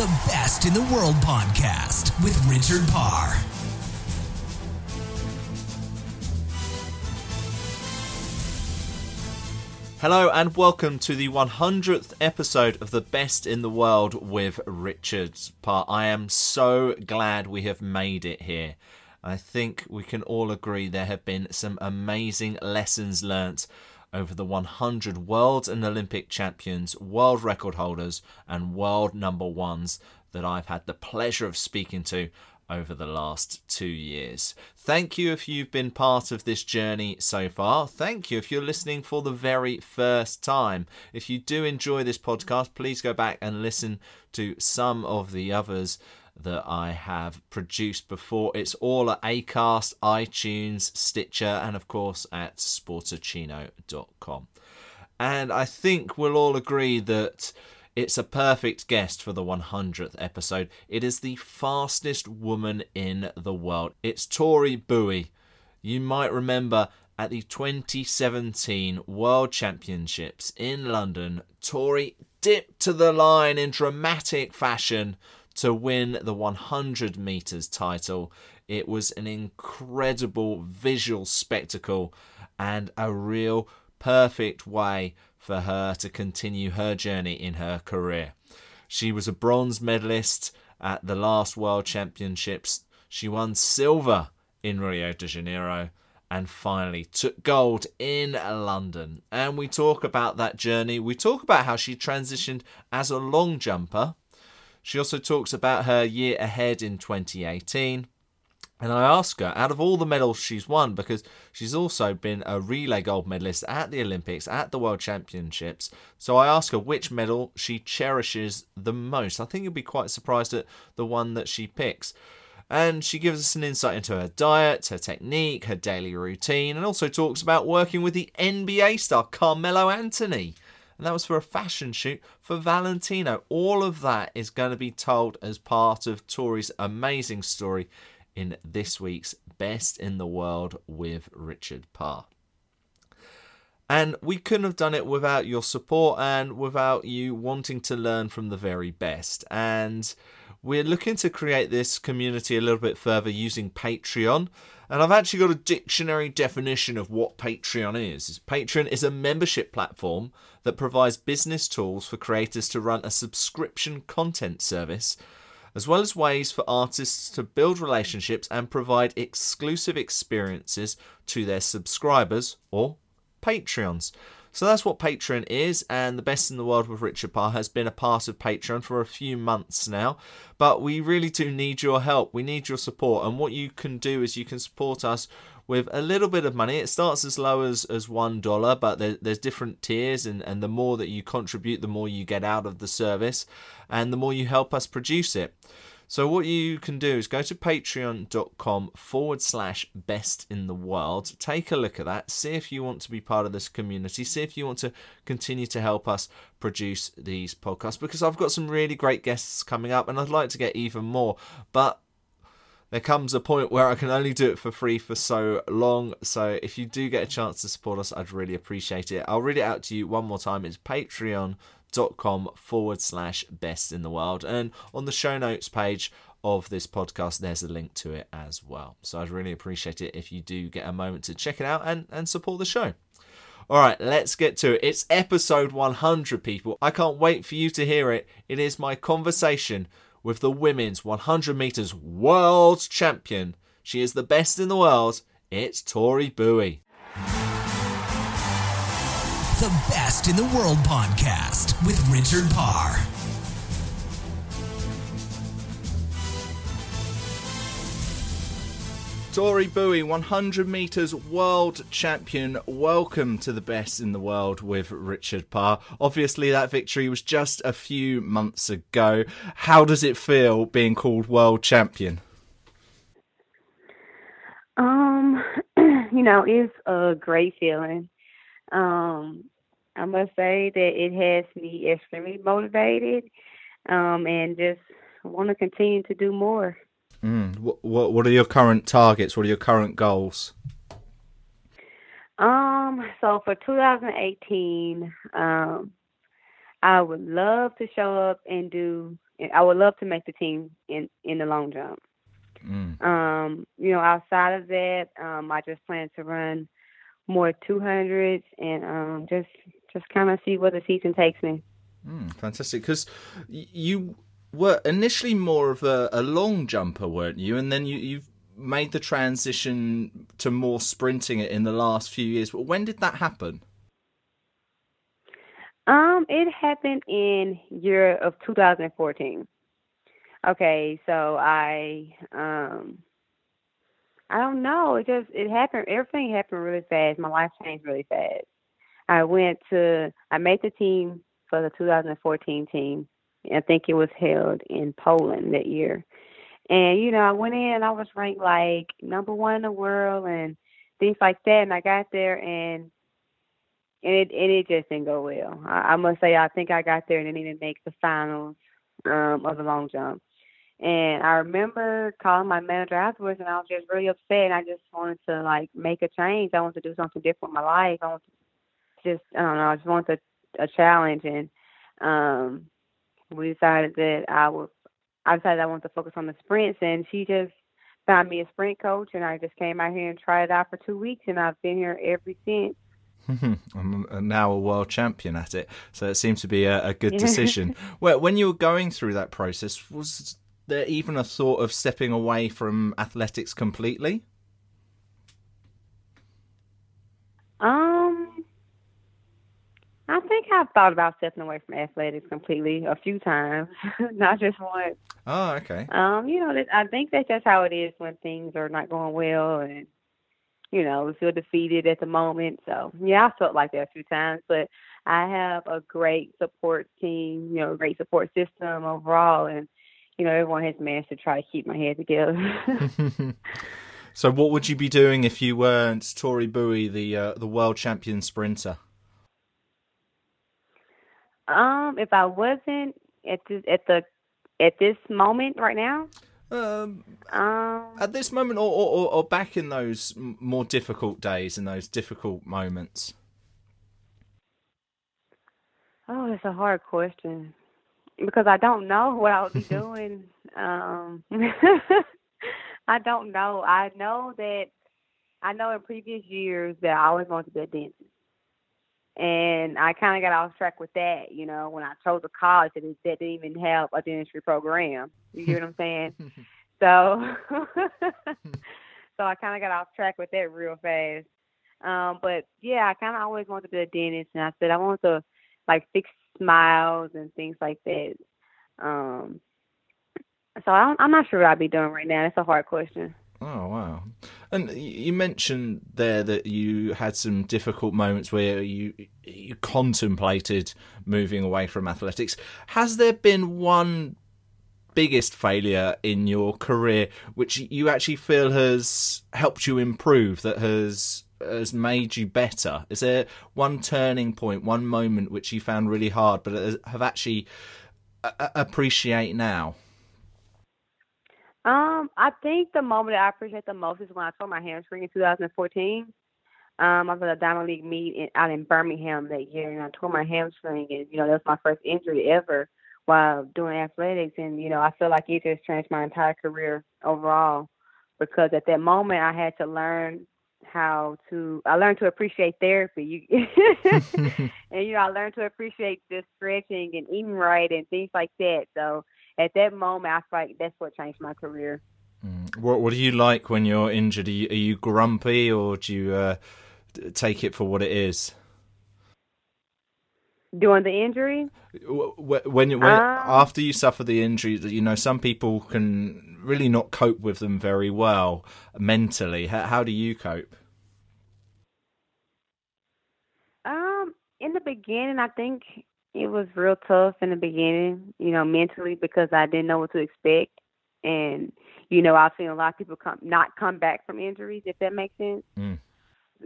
The Best in the World podcast with Richard Parr. Hello and welcome to the 100th episode of The Best in the World with Richard Parr. I am so glad we have made it here. I think we can all agree there have been some amazing lessons learnt over the 100 world and Olympic champions, world record holders, and world number ones that I've had the pleasure of speaking to over the last two years. Thank you if you've been part of this journey so far. Thank you if you're listening for the very first time. If you do enjoy this podcast, please go back and listen to some of the others that I have produced before. It's all at Acast, iTunes, Stitcher, and of course at sportacino.com. And I think we'll all agree that it's a perfect guest for the 100th episode. It is the fastest woman in the world. It's Tori Bowie. You might remember at the 2017 World Championships in London, Tori dipped to the line in dramatic fashion to win the 100 metres title. It was an incredible visual spectacle and a real perfect way for her to continue her journey in her career. She was a bronze medalist at the last World Championships. She won silver in Rio de Janeiro and finally took gold in London. And we talk about that journey. We talk about how she transitioned as a long jumper. She also talks about her year ahead in 2018 and I ask her, out of all the medals she's won, because she's also been a relay gold medalist at the Olympics, at the World Championships. So I ask her which medal she cherishes the most. I think you'll be quite surprised at the one that she picks. And she gives us an insight into her diet, her technique, her daily routine, and also talks about working with the NBA star Carmelo Anthony. And that was for a fashion shoot for Valentino. All of that is going to be told as part of Tori's amazing story in this week's Best in the World with Richard Parr. And we couldn't have done it without your support and without you wanting to learn from the very best. And we're looking to create this community a little bit further using Patreon. And I've actually got a dictionary definition of what Patreon is. Patreon is a membership platform that provides business tools for creators to run a subscription content service as well as ways for artists to build relationships and provide exclusive experiences to their subscribers or Patreons. So that's what Patreon is, and the best in the world with Richard Parr has been a part of Patreon for a few months now. But we really do need your help. We need your support, and what you can do is you can support us with a little bit of money. It starts as low as, as one dollar, but there, there's different tiers, and, and the more that you contribute, the more you get out of the service, and the more you help us produce it. So what you can do is go to patreon.com forward slash best in the world. Take a look at that. See if you want to be part of this community. See if you want to continue to help us produce these podcasts because I've got some really great guests coming up and I'd like to get even more. But there comes a point where I can only do it for free for so long. So if you do get a chance to support us, I'd really appreciate it. I'll read it out to you one more time. It's Patreon dot com forward slash best in the world. And on the show notes page of this podcast there's a link to it as well. So i'd really appreciate it if you do get a moment to check it out and, and support the show. All right let's get to it. It's episode 100 people. I can't wait for you to hear it. It is my conversation with the women's 100 meters world champion. She is the best in the world. It's tori bowie the Best in the World podcast with Richard Parr. Tori Bowie, 100 metres world champion. Welcome to the best in the world with Richard Parr. Obviously, that victory was just a few months ago. How does it feel being called world champion? Um, you know, it's a great feeling. Um, I must say that it has me extremely motivated, um, and just want to continue to do more. Mm. What, what What are your current targets? What are your current goals? Um. So for 2018, um, I would love to show up and do. I would love to make the team in in the long jump. Mm. Um. You know, outside of that, um, I just plan to run more 200s and um, just just kind of see where the season takes me. Mm, fantastic, because you were initially more of a, a, long jumper, weren't you? And then you, you've made the transition to more sprinting it in the last few years. But when did that happen? Um, it happened in year of 2014. Okay, so I um I don't know. It just it happened. Everything happened really fast. My life changed really fast. I went to I made the team for the 2014 team. I think it was held in Poland that year. And you know, I went in. I was ranked like number one in the world and things like that. And I got there and and it and it just didn't go well. I, I must say, I think I got there and didn't even make the finals um, of the long jump. And I remember calling my manager afterwards, and I was just really upset. And I just wanted to like make a change. I wanted to do something different with my life. I wanted to just I don't know. I just wanted a, a challenge, and um, we decided that I would. I decided I wanted to focus on the sprints, and she just found me a sprint coach, and I just came out here and tried it out for two weeks, and I've been here ever since. I'm now a world champion at it, so it seems to be a, a good decision. well, when you were going through that process, was there even a thought of stepping away from athletics completely? Um, I think I've thought about stepping away from athletics completely a few times, not just once. Oh, okay. Um, you know, I think that's just how it is when things are not going well, and you know, we feel defeated at the moment. So yeah, I felt like that a few times, but I have a great support team, you know, a great support system overall, and you know, everyone has managed to try to keep my hair together. so, what would you be doing if you weren't Tori Bowie, the uh, the world champion sprinter? Um, if I wasn't at this at the at this moment right now. Um, um at this moment, or, or, or back in those more difficult days, in those difficult moments. Oh, that's a hard question because I don't know what I'll be doing. um, I don't know. I know that I know in previous years that I always wanted to be a dentist. And I kind of got off track with that, you know, when I chose a college that, that didn't even have a dentistry program. You get what I'm saying? so, so I kind of got off track with that real fast. Um, but yeah, I kind of always wanted to be a dentist, and I said I want to like fix smiles and things like that. Um, so I am not sure what I'd be doing right now. That's a hard question. Oh wow! And you mentioned there that you had some difficult moments where you you contemplated moving away from athletics. Has there been one biggest failure in your career, which you actually feel has helped you improve, that has has made you better? Is there one turning point, one moment which you found really hard, but have actually appreciate now? Um, I think the moment I appreciate the most is when I tore my hamstring in 2014. Um, I was at a Diamond League meet in, out in Birmingham that year, and I tore my hamstring, and you know that was my first injury ever while doing athletics, and you know I feel like it just changed my entire career overall because at that moment I had to learn how to I learned to appreciate therapy. You and you know I learned to appreciate just stretching and eating right and things like that. So at that moment, I feel like that's what changed my career. Mm. What What do you like when you're injured? Are you, are you grumpy or do you uh, take it for what it is? During the injury, when, when um, after you suffer the injury, you know some people can really not cope with them very well mentally. How, how do you cope? Um, in the beginning, I think it was real tough in the beginning, you know, mentally because I didn't know what to expect, and you know, I've seen a lot of people come not come back from injuries, if that makes sense. Mm.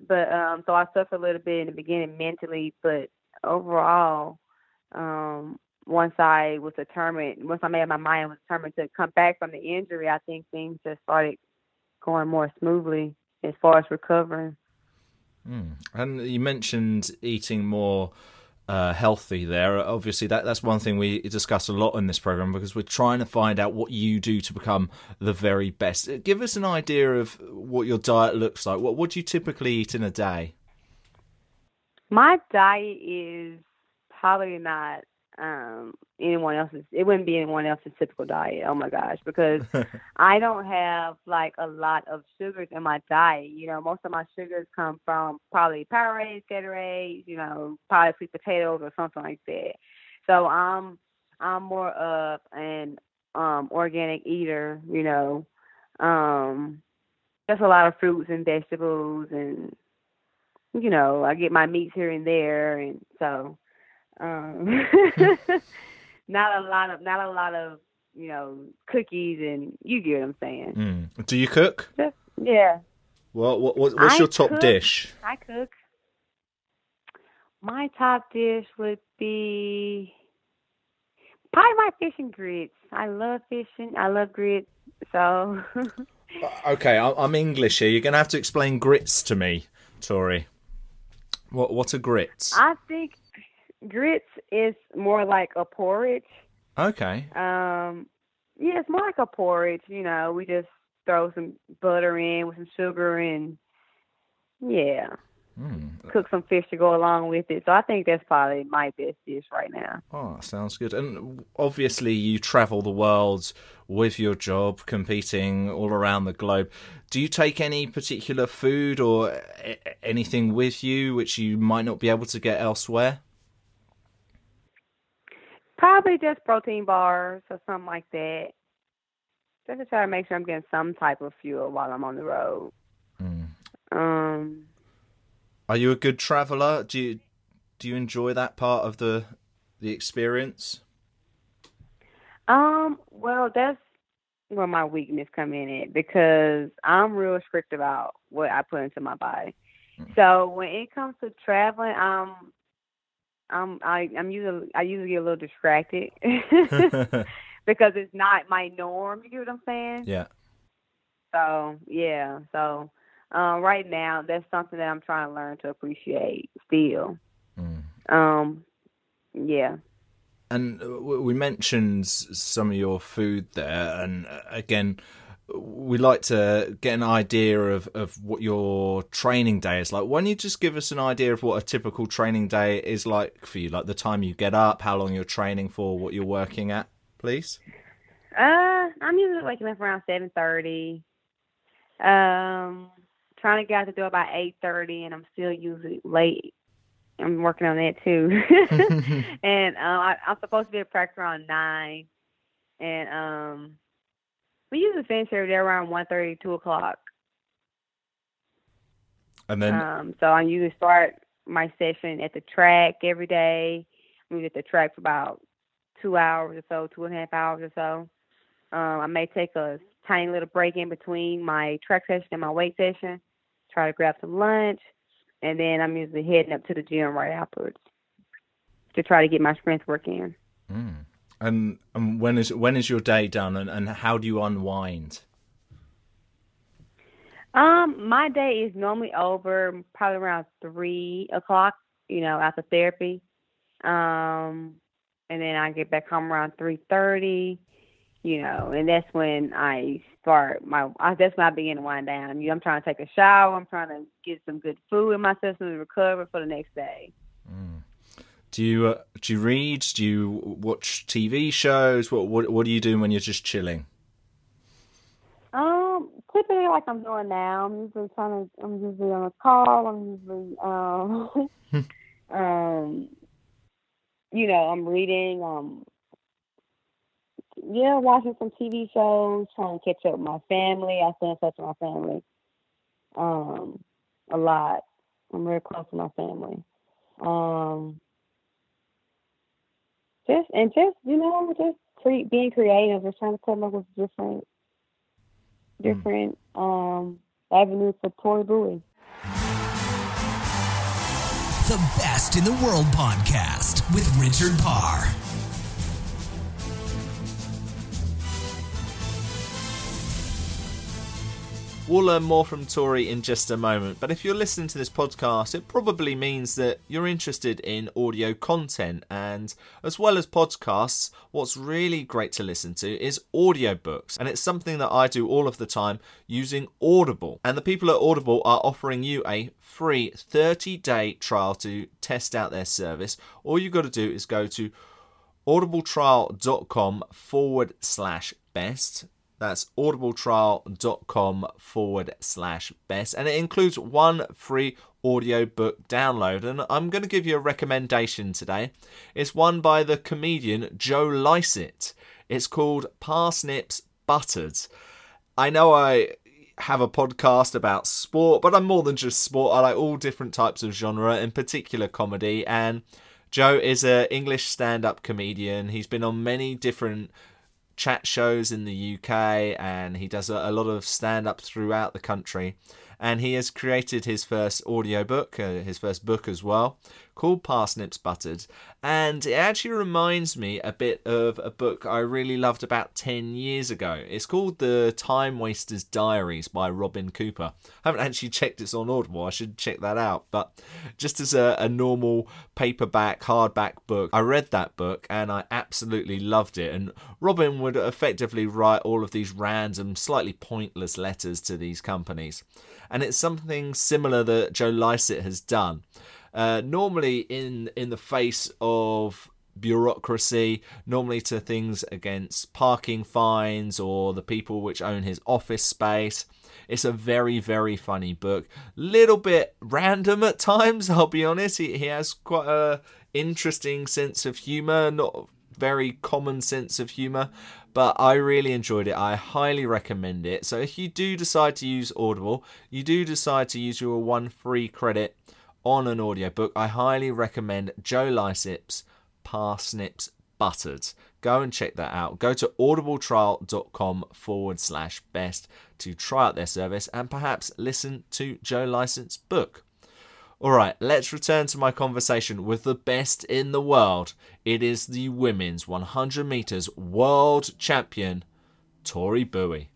But um, so I suffered a little bit in the beginning mentally, but overall, um, once I was determined, once I made up my mind was determined to come back from the injury, I think things just started going more smoothly as far as recovering. Mm. And you mentioned eating more uh, healthy there. Obviously, that that's one thing we discuss a lot in this program because we're trying to find out what you do to become the very best. Give us an idea of what your diet looks like. What what do you typically eat in a day? My diet is probably not um anyone else's it wouldn't be anyone else's typical diet oh my gosh because i don't have like a lot of sugars in my diet you know most of my sugars come from probably powerade gatorade you know probably sweet potatoes or something like that. So i'm i'm more of an um organic eater you know um just a lot of fruits and vegetables and you know i get my meats here and there and so um, not a lot of not a lot of you know cookies and you get what I'm saying. Mm. Do you cook? Yeah. Well, what, what, what's I your top cook, dish? I cook. My top dish would be probably my fish and grits. I love fishing. I love grits. So. Uh, okay, I'm English here. You're going to have to explain grits to me, Tori. What what are grits? I think grits is more like a porridge. Okay. Um, yeah, it's more like a porridge. You know, we just throw some butter in with some sugar and yeah, mm. cook some fish to go along with it. So I think that's probably my best dish right now. Oh, sounds good. And obviously, you travel the world with your job, competing all around the globe. Do you take any particular food or anything with you which you might not be able to get elsewhere? Probably just protein bars or something like that. Just to try to make sure I'm getting some type of fuel while I'm on the road. Mm. Um, Are you a good traveler? Do you do you enjoy that part of the the experience? Um, well, that's where my weakness come in at because I'm real strict about what I put into my body. Mm. So when it comes to traveling, um, I'm I, I'm usually I usually get a little distracted because it's not my norm. You get what I'm saying? Yeah. So yeah, so um, right now that's something that I'm trying to learn to appreciate still. Mm. Um, yeah. And uh, we mentioned some of your food there, and uh, again, we like to get an idea of, of what your training day is like. Why don't you just give us an idea of what a typical training day is like for you? Like the time you get up, how long you're training for, what you're working at, please? Uh, I'm usually waking up around seven thirty. Um, trying to get out the door by eight thirty, and I'm still usually late. I'm working on that too. and uh, I, I'm supposed to be at practice around nine, and um we usually finish every day around one thirty, two o'clock. And then, um, so I usually start my session at the track every day. We at the track for about two hours or so, two and a half hours or so. Um, I may take a tiny little break in between my track session and my weight session, try to grab some lunch, and then I'm usually heading up to the gym right afterwards to try to get my strength work in. Mm. And, and when is when is your day done, and, and how do you unwind? Um, my day is normally over probably around three o'clock. You know, after therapy. Um, and then I get back home around three thirty. You know, and that's when I start my. I, that's when I begin to wind down. You know, I'm trying to take a shower. I'm trying to get some good food in my system to recover for the next day. Mm. Do you uh, do you read? Do you watch TV shows? What what what are you doing when you're just chilling? Um, typically like I'm doing now. I'm usually trying to. I'm usually on a call. I'm usually um, um, you know, I'm reading. Um, yeah, watching some TV shows, trying to catch up with my family. I stay in touch with my family. Um, a lot. I'm very close to my family. Um, just and just you know, just cre- being creative, just trying to come up with different different um, avenues for Tori Bowie. The Best in the World podcast with Richard Parr. We'll learn more from Tori in just a moment, but if you're listening to this podcast, it probably means that you're interested in audio content. And as well as podcasts, what's really great to listen to is audiobooks. And it's something that I do all of the time using Audible. And the people at Audible are offering you a free 30 day trial to test out their service. All you've got to do is go to audibletrial.com forward slash best that's audibletrial.com forward slash best. And it includes one free audiobook download. And I'm going to give you a recommendation today. It's one by the comedian Joe Lycett. It's called Parsnips Buttered. I know I have a podcast about sport, but I'm more than just sport. I like all different types of genre, in particular comedy. And Joe is an English stand up comedian. He's been on many different chat shows in the UK and he does a, a lot of stand up throughout the country. And he has created his first audiobook, uh, his first book as well, called Parsnips Buttered. And it actually reminds me a bit of a book I really loved about 10 years ago. It's called The Time Waster's Diaries by Robin Cooper. I haven't actually checked it's on Audible, I should check that out. But just as a, a normal paperback, hardback book, I read that book and I absolutely loved it. And Robin would effectively write all of these random, slightly pointless letters to these companies. And it's something similar that Joe Lycett has done. Uh, normally, in in the face of bureaucracy, normally to things against parking fines or the people which own his office space. It's a very, very funny book. Little bit random at times, I'll be honest. He, he has quite a interesting sense of humour, not very common sense of humour, but I really enjoyed it. I highly recommend it. So if you do decide to use Audible, you do decide to use your one free credit on an audiobook, I highly recommend Joe Lycett's Parsnips Buttered. Go and check that out. Go to audibletrial.com forward slash best to try out their service and perhaps listen to Joe Lycett's book. All right, let's return to my conversation with the best in the world. It is the women's 100 meters world champion, Tori Bowie.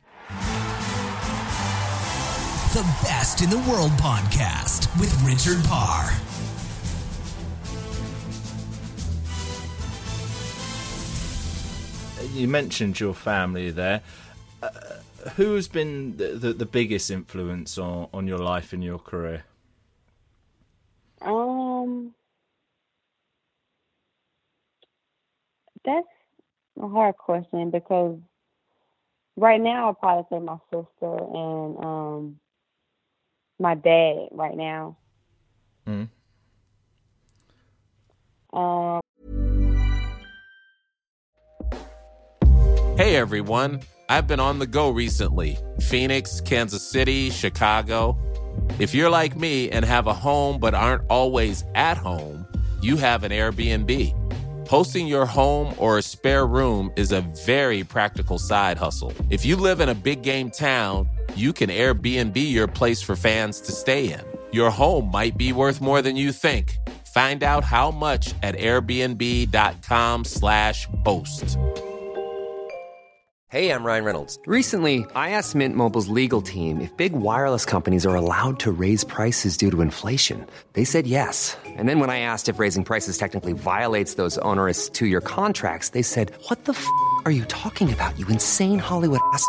The Best in the World podcast with Richard Parr. You mentioned your family there. Uh, who has been the, the, the, biggest influence on, on your life and your career? Um, that's a hard question because right now I'll probably say my sister and um my dad right now. Mm. Um. Hey everyone, I've been on the go recently Phoenix, Kansas City, Chicago. If you're like me and have a home but aren't always at home, you have an Airbnb. Hosting your home or a spare room is a very practical side hustle. If you live in a big game town, you can Airbnb your place for fans to stay in. Your home might be worth more than you think. Find out how much at airbnb.com/slash boast. Hey, I'm Ryan Reynolds. Recently, I asked Mint Mobile's legal team if big wireless companies are allowed to raise prices due to inflation. They said yes. And then when I asked if raising prices technically violates those onerous two-year contracts, they said, "What the f*** are you talking about? You insane Hollywood ass."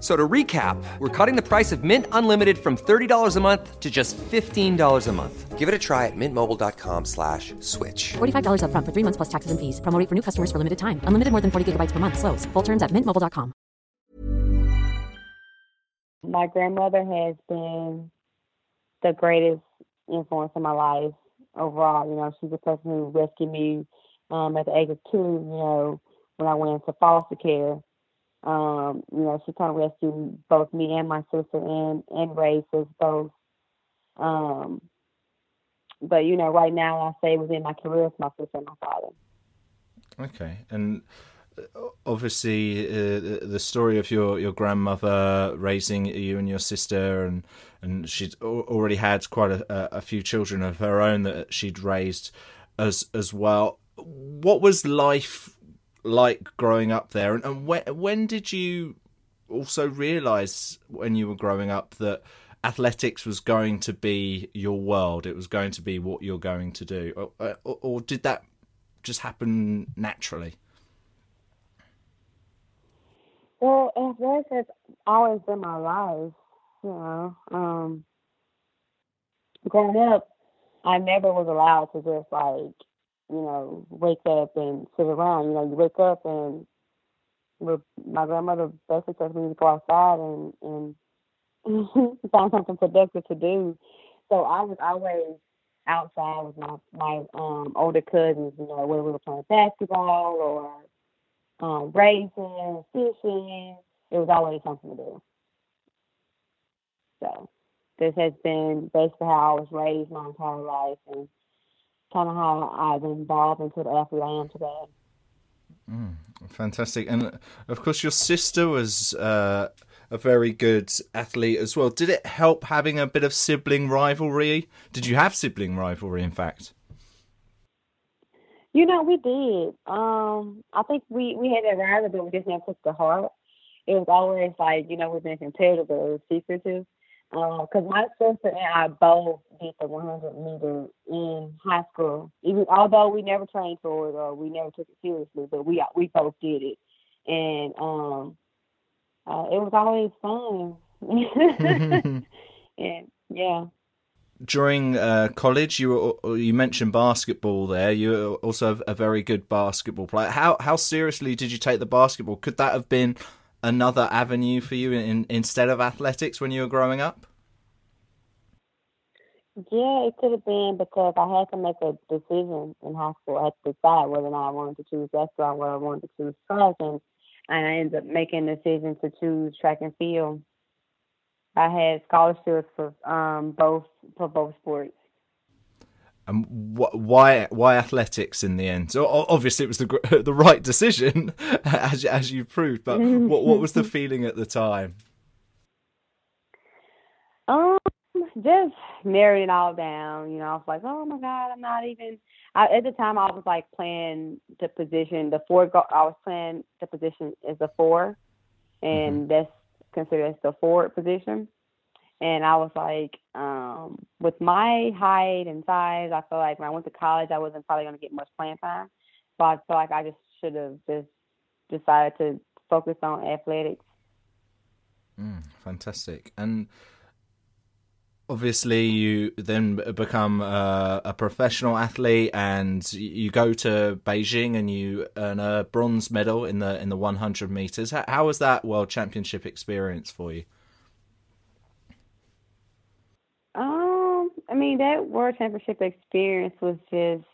So to recap, we're cutting the price of Mint Unlimited from $30 a month to just $15 a month. Give it a try at mintmobile.com slash switch. $45 upfront for three months plus taxes and fees. Promo rate for new customers for limited time. Unlimited more than 40 gigabytes per month. Slows. Full terms at mintmobile.com. My grandmother has been the greatest influence in my life overall. You know, she's the person who rescued me um, at the age of two, you know, when I went into foster care. Um, you know, she kind of rescued both me and my sister and, and raised both. Um, but, you know, right now I say within my career, it's my sister and my father. Okay, and uh, obviously uh, the- the story of your, your grandmother raising you and your sister, and and she'd already had quite a, a few children of her own that she'd raised as as well. What was life like growing up there, and, and when when did you also realise when you were growing up that athletics was going to be your world? It was going to be what you're going to do, or, or, or did that just happen naturally? Well, athletics has always been my life, you know. Um, growing up, I never was allowed to just like, you know, wake up and sit around. You know, you wake up and my grandmother basically tells me to go outside and and find something productive to do. So I was always outside with my my um older cousins. You know, whether we were playing basketball or um, racing, fishing. It was always something to do. So this has been basically how I was raised my entire life and kind of how I've evolved into the athlete I am today. Fantastic, and of course your sister was uh, a very good athlete as well. Did it help having a bit of sibling rivalry? Did you have sibling rivalry? In fact, You know, we did. Um, I think we we had that rivalry, but we just never took to heart. It was always like, you know, we've been competitive, but it was secretive. Because my sister and I both did the 100 meter in high school. Even although we never trained for it or we never took it seriously, but we we both did it, and um, uh, it was always fun. and yeah. during uh, college, you were, you mentioned basketball. There, you were also a very good basketball player. How how seriously did you take the basketball? Could that have been another avenue for you in, instead of athletics when you were growing up? Yeah, it could have been because I had to make a decision in high school. I had to decide whether or not I wanted to choose basketball or whether I wanted to choose track, and, and I ended up making the decision to choose track and field. I had scholarships for um, both for both sports. And wh- why why athletics in the end? So obviously it was the the right decision, as as you proved. But what what was the feeling at the time? Um, just narrowed it all down. You know, I was like, oh my god, I'm not even. I, at the time, I was like playing the position, the four. Go- I was playing the position as a four, and that's considered as the forward position. And I was like, um, with my height and size, I feel like when I went to college, I wasn't probably going to get much playing time. So I feel like I just should have just decided to focus on athletics. Fantastic. And obviously you then become a, a, professional athlete and you go to Beijing and you earn a bronze medal in the in the 100 meters. How, how was that world championship experience for you? Um, I mean that world championship experience was just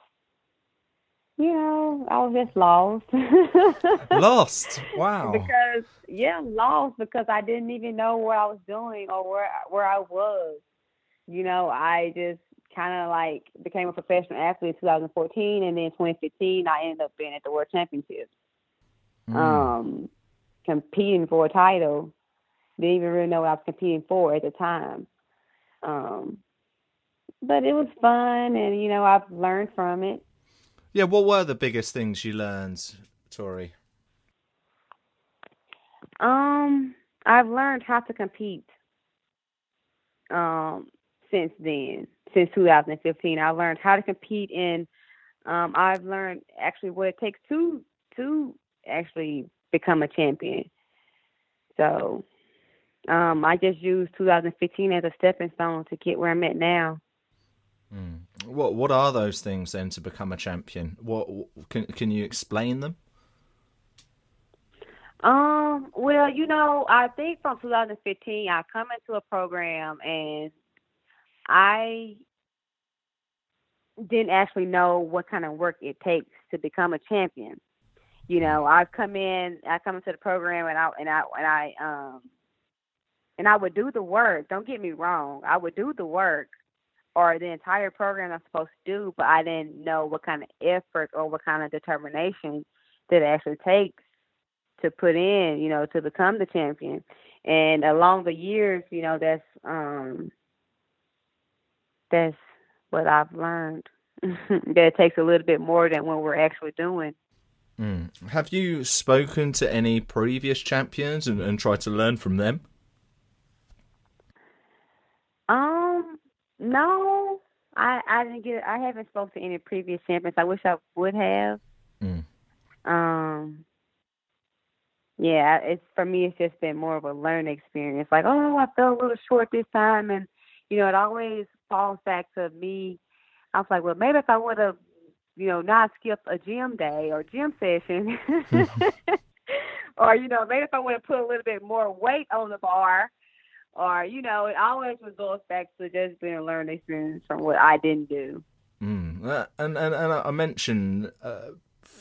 you know, I was just lost. lost. Wow. Because yeah, lost because I didn't even know what I was doing or where where I was you know, I just kind of like became a professional athlete in 2014, and then 2015 I ended up being at the World Championships, mm. um, competing for a title. Didn't even really know what I was competing for at the time, um, but it was fun, and you know I've learned from it. Yeah, what were the biggest things you learned, Tori? Um, I've learned how to compete. Um, since then, since 2015. I learned how to compete in. Um, I've learned actually what it takes to to actually become a champion. So um, I just used 2015 as a stepping stone to get where I'm at now. Mm. What What are those things then to become a champion? What can Can you explain them? Um. Well, you know, I think from 2015, I come into a program and I didn't actually know what kind of work it takes to become a champion. You know, I've come in, I come into the program, and I and I and I um and I would do the work. Don't get me wrong, I would do the work or the entire program I'm supposed to do, but I didn't know what kind of effort or what kind of determination that it actually takes to put in, you know, to become the champion. And along the years, you know, that's um that's what I've learned. that it takes a little bit more than what we're actually doing. Mm. Have you spoken to any previous champions and, and tried to learn from them? Um, no, I I didn't get. I haven't spoken to any previous champions. I wish I would have. Mm. Um, yeah, it's for me. It's just been more of a learning experience. Like, oh, I fell a little short this time, and you know, it always falls back to me. I was like, well, maybe if I would have, you know, not skipped a gym day or gym session, or you know, maybe if I would have put a little bit more weight on the bar, or you know, it always would goes back to just being a learning experience from what I didn't do. Mm. Uh, and, and and I mentioned. Uh,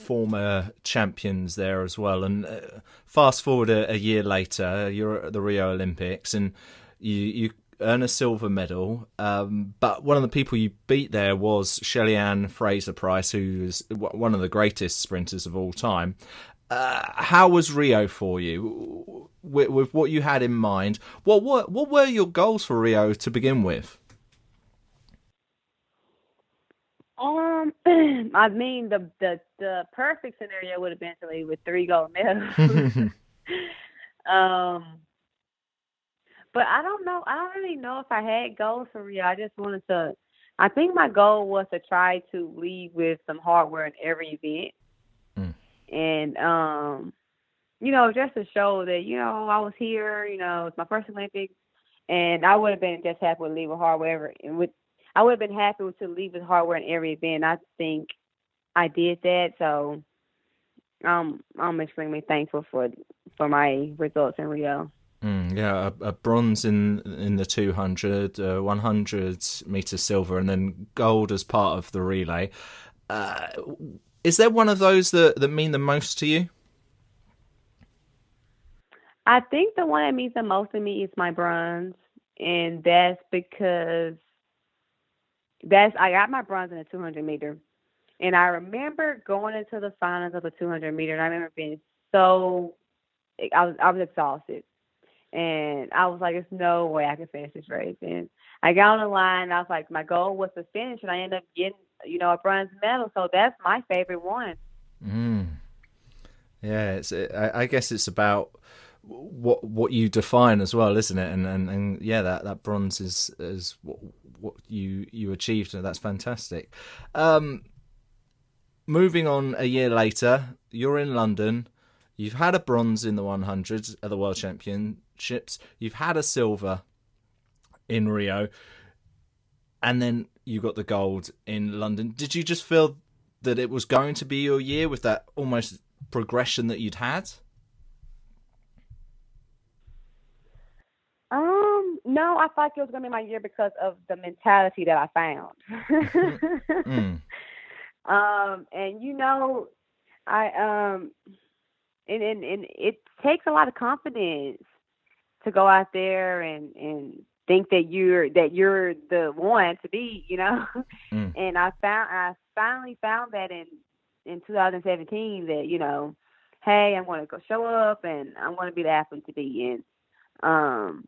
former champions there as well. And uh, fast forward a, a, year later, you're at the Rio Olympics, and you you earn a silver medal. Um, but one of the people you beat there was Shelly-Ann Fraser-Pryce, who's one of the greatest sprinters of all time. Uh, how was Rio for you? With, with, what you had in mind, what, what what were your goals for Rio to begin with? Um, I mean the the the perfect scenario would have been to leave with three gold medals. um, but I don't know. I don't really know if I had goals for Rio. I just wanted to. I think my goal was to try to leave with some hardware in every event. And um, you know, just to show that you know I was here. You know, it's my first Olympics, and I would have been just happy to leave with hardware. And with I would have been happy to leave with hardware in every event. I think I did that, so um, I'm extremely thankful for for my results in Rio. Mm, yeah, a, a, bronze in in the 200, uh, 100 meter silver, and then gold as part of the relay. Uh, is there one of those that, that mean the most to you? I think the one that means the most to me is my bronze, and that's because that's I got my bronze in the 200 meter, and I remember going into the finals of the 200 meter, and I remember being so I was I was exhausted and I was like, there's no way I can finish this race. And I got on the line. and I was like, my goal was to finish, and I ended up getting, you know, a bronze medal. So that's my favorite one. Mm. Yeah, it's. I, guess it's about what what you define as well, isn't it? And and, and yeah, that, that bronze is is what, what you you achieved, that's fantastic. Um, moving on a year later, you're in London. You've had a bronze in the 100 at the World Championships. You've had a silver in Rio. and then you got the gold in London. Did you just feel that it was going to be your year with that almost progression that you'd had? Um, no, I thought it was gonna be my year because of the mentality that I found. Mm. Um, and you know, I um, and, and and it takes a lot of confidence to go out there and and think that you're that you're the one to be, you know. Mm. And I found I finally found that in in 2017 that you know, hey, I'm going to go show up and I'm going to be the athlete to be in. Um,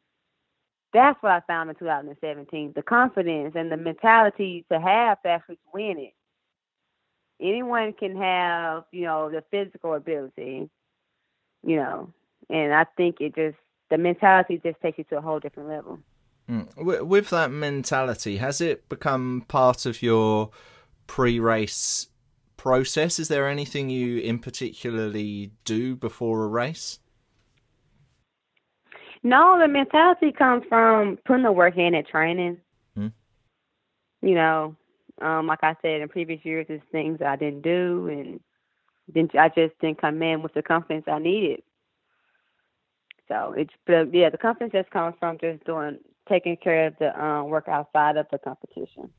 that's what I found in 2017: the confidence and the mentality to have to actually win it. Anyone can have, you know, the physical ability, you know, and I think it just the mentality just takes you to a whole different level. Mm. With that mentality, has it become part of your pre-race process? Is there anything you in particularly do before a race? No, the mentality comes from putting the work in at training. Hmm. You know, um, like I said in previous years, there's things I didn't do, and then I just didn't come in with the confidence I needed. So it's, but yeah, the confidence just comes from just doing, taking care of the um, work outside of the competition.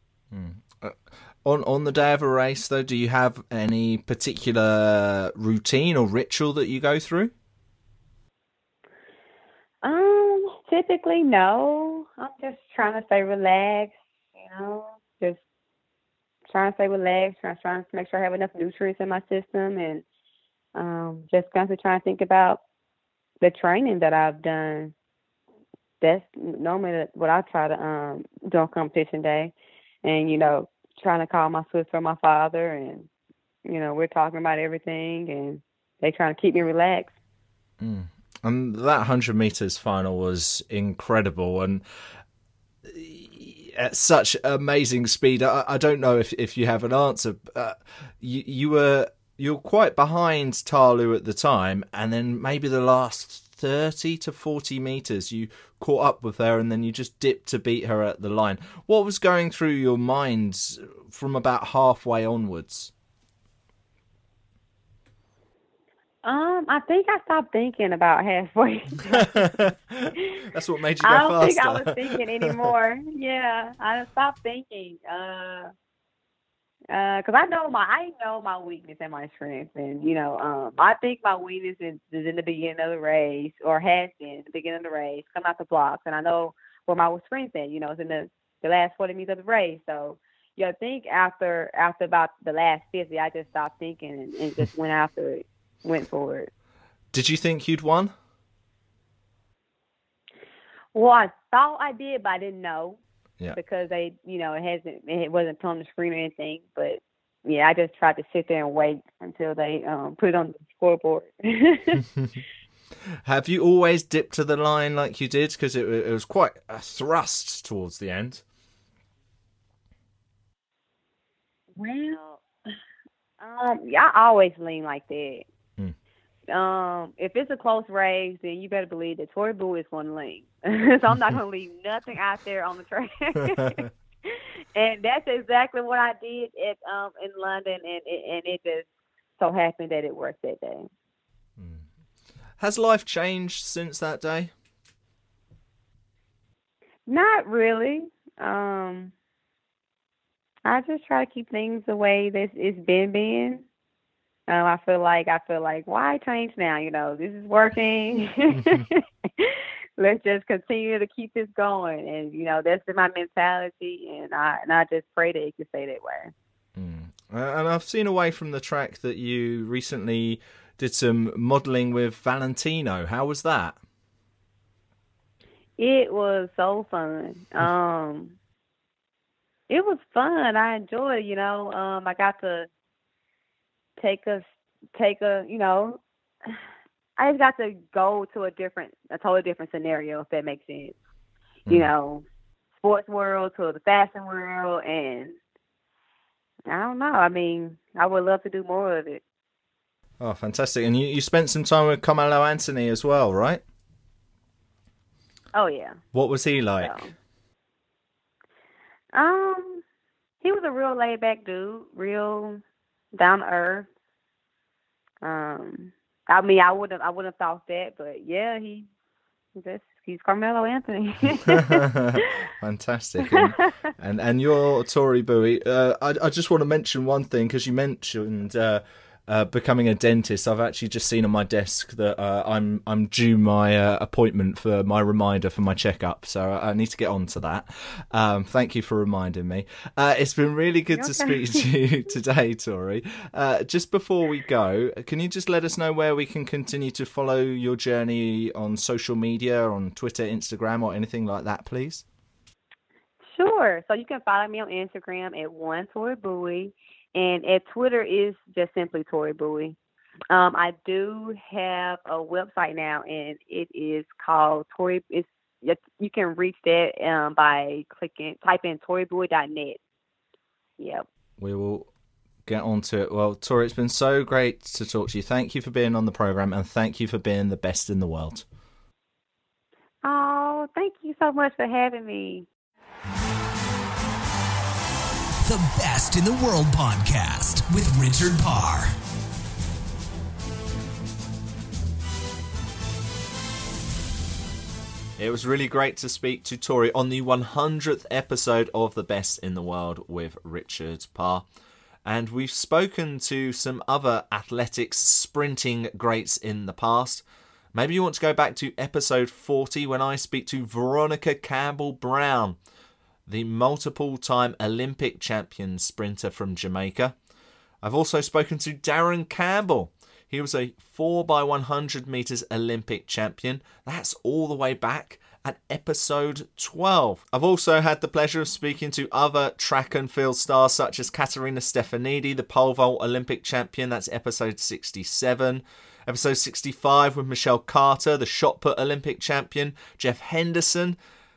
On on the day of a race, though, do you have any particular routine or ritual that you go through? Um, typically no. I'm just trying to stay relaxed, you know, just trying to stay relaxed, trying trying to make sure I have enough nutrients in my system and um just constantly trying to think about the training that I've done. That's normally what I try to um do on competition day. And, you know, trying to call my sister my father and you know, we're talking about everything and they trying to keep me relaxed. And that 100 meters final was incredible and at such amazing speed. I, I don't know if, if you have an answer. Uh, you, you were you're quite behind Ta Lou at the time, and then maybe the last 30 to 40 meters you caught up with her, and then you just dipped to beat her at the line. What was going through your mind from about halfway onwards? Um, I think I stopped thinking about halfway. That's what made you go faster. I don't faster. think I was thinking anymore. yeah, I stopped thinking. Uh, uh, cause I know my I know my weakness and my strength, and you know, um, I think my weakness is, is in the beginning of the race, or has been in the beginning of the race, coming out the blocks, and I know where my strength is. You know, it's in the the last forty meters of the race. So, you know, I think after after about the last fifty, I just stopped thinking and, and just went after it, went for it. Did you think you'd won? Well, I thought I did, but I didn't know. Yeah. Because they, you know, it hasn't, it wasn't on the screen or anything. But yeah, I just tried to sit there and wait until they um, put it on the scoreboard. Have you always dipped to the line like you did? Because it, it was quite a thrust towards the end. well, um, yeah, I always lean like that. Um, if it's a close race, then you better believe that Tori Boo is going to lean. so I'm not going to leave nothing out there on the track. and that's exactly what I did at um in London, and it, and it just so happened that it worked that day. Has life changed since that day? Not really. Um, I just try to keep things the way that it's been been. Um, I feel like I feel like why change now? You know, this is working. Let's just continue to keep this going, and you know that's my mentality, and I and I just pray that it can stay that way. Uh, and I've seen away from the track that you recently did some modelling with Valentino. How was that? It was so fun. Um, it was fun. I enjoyed. You know, um, I got to take a take a you know, I just got to go to a different, a totally different scenario if that makes sense. You know, sports world to the fashion world, and I don't know. I mean, I would love to do more of it. Oh, fantastic! And you, you spent some time with Carmelo Anthony as well, right? Oh yeah. What was he like? So, Um, he was a real laid back dude, real down to earth. Um, I mean, I wouldn't, I wouldn't have thought that, but yeah, he, that's, he's Carmelo Anthony. Fantastic. And, and and you're Tori Bowie. Uh, I I just want to mention one thing because you mentioned uh, uh, becoming a dentist. I've actually just seen on my desk that uh, I'm I'm due my uh, appointment for my reminder for my checkup, so I need to get on to that. Um, thank you for reminding me. Uh, it's been really good to speak to you today, Tori. Uh, just before we go, can you just let us know where we can continue to follow your journey on social media, on Twitter, Instagram, or anything like that, please? Sure. So you can follow me on Instagram at one Tori Bowie and at Twitter is just simply Tori Bowie. Um, I do have a website now, and it is called Tori. It's you can reach that um, by clicking type in ToriBowie.net. Yep. We will get onto it. Well, Tori, it's been so great to talk to you. Thank you for being on the program, and thank you for being the best in the world. Oh, thank you so much for having me the Best in the World podcast with Richard Parr. It was really great to speak to Tori on the 100th episode of The Best in the World with Richard Parr. And we've spoken to some other athletics sprinting greats in the past. Maybe you want to go back to episode 40 when I speak to Veronica Campbell Brown the multiple time Olympic champion sprinter from Jamaica. I've also spoken to Darren Campbell. He was a 4x100 metres Olympic champion. That's all the way back at episode 12. I've also had the pleasure of speaking to other track and field stars such as Katerina Stefanidi, the pole vault Olympic champion. That's episode 67. Episode 65 with Michelle Carter, the shot put Olympic champion. Jeff Henderson,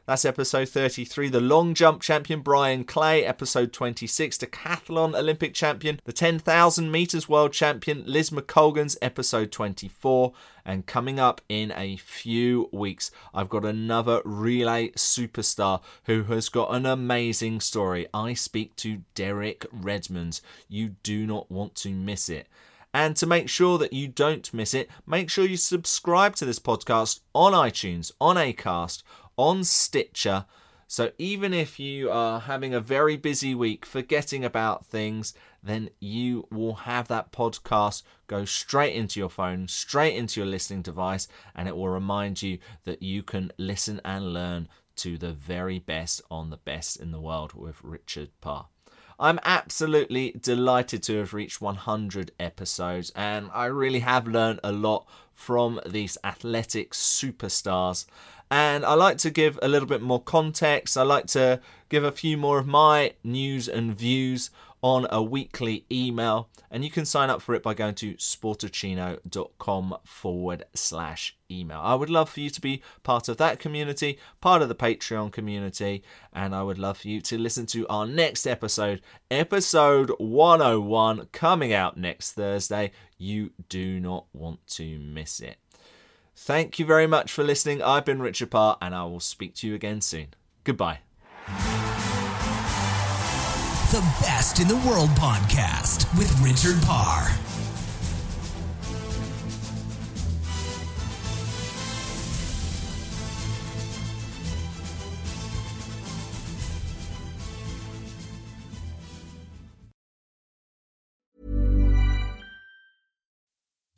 that's episode 33. The long jump champion Bryan Clay, episode 26. Decathlon Olympic champion, the 10,000 meters world champion Liz McColgan's episode 24. And coming up in a few weeks, I've got another relay superstar who has got an amazing story. I speak to Derek Redmond. You do not want to miss it. And to make sure that you don't miss it, make sure you subscribe to this podcast on iTunes, on Acast, on Stitcher. So even if you are having a very busy week, forgetting about things, then you will have that podcast go straight into your phone, straight into your listening device, and it will remind you that you can listen and learn to the very best on the best in the world with Richard Parr. I'm absolutely delighted to have reached 100 episodes, and I really have learned a lot from these athletic superstars. And I like to give a little bit more context. I like to give a few more of my news and views on a weekly email. And you can sign up for it by going to sportocchino.com forward slash email. I would love for you to be part of that community, part of the Patreon community. And I would love for you to listen to our next episode, episode 101, coming out next Thursday. You do not want to miss it. Thank you very much for listening. I've been Richard Parr, and I will speak to you again soon. Goodbye. The Best in the World podcast with Richard Parr.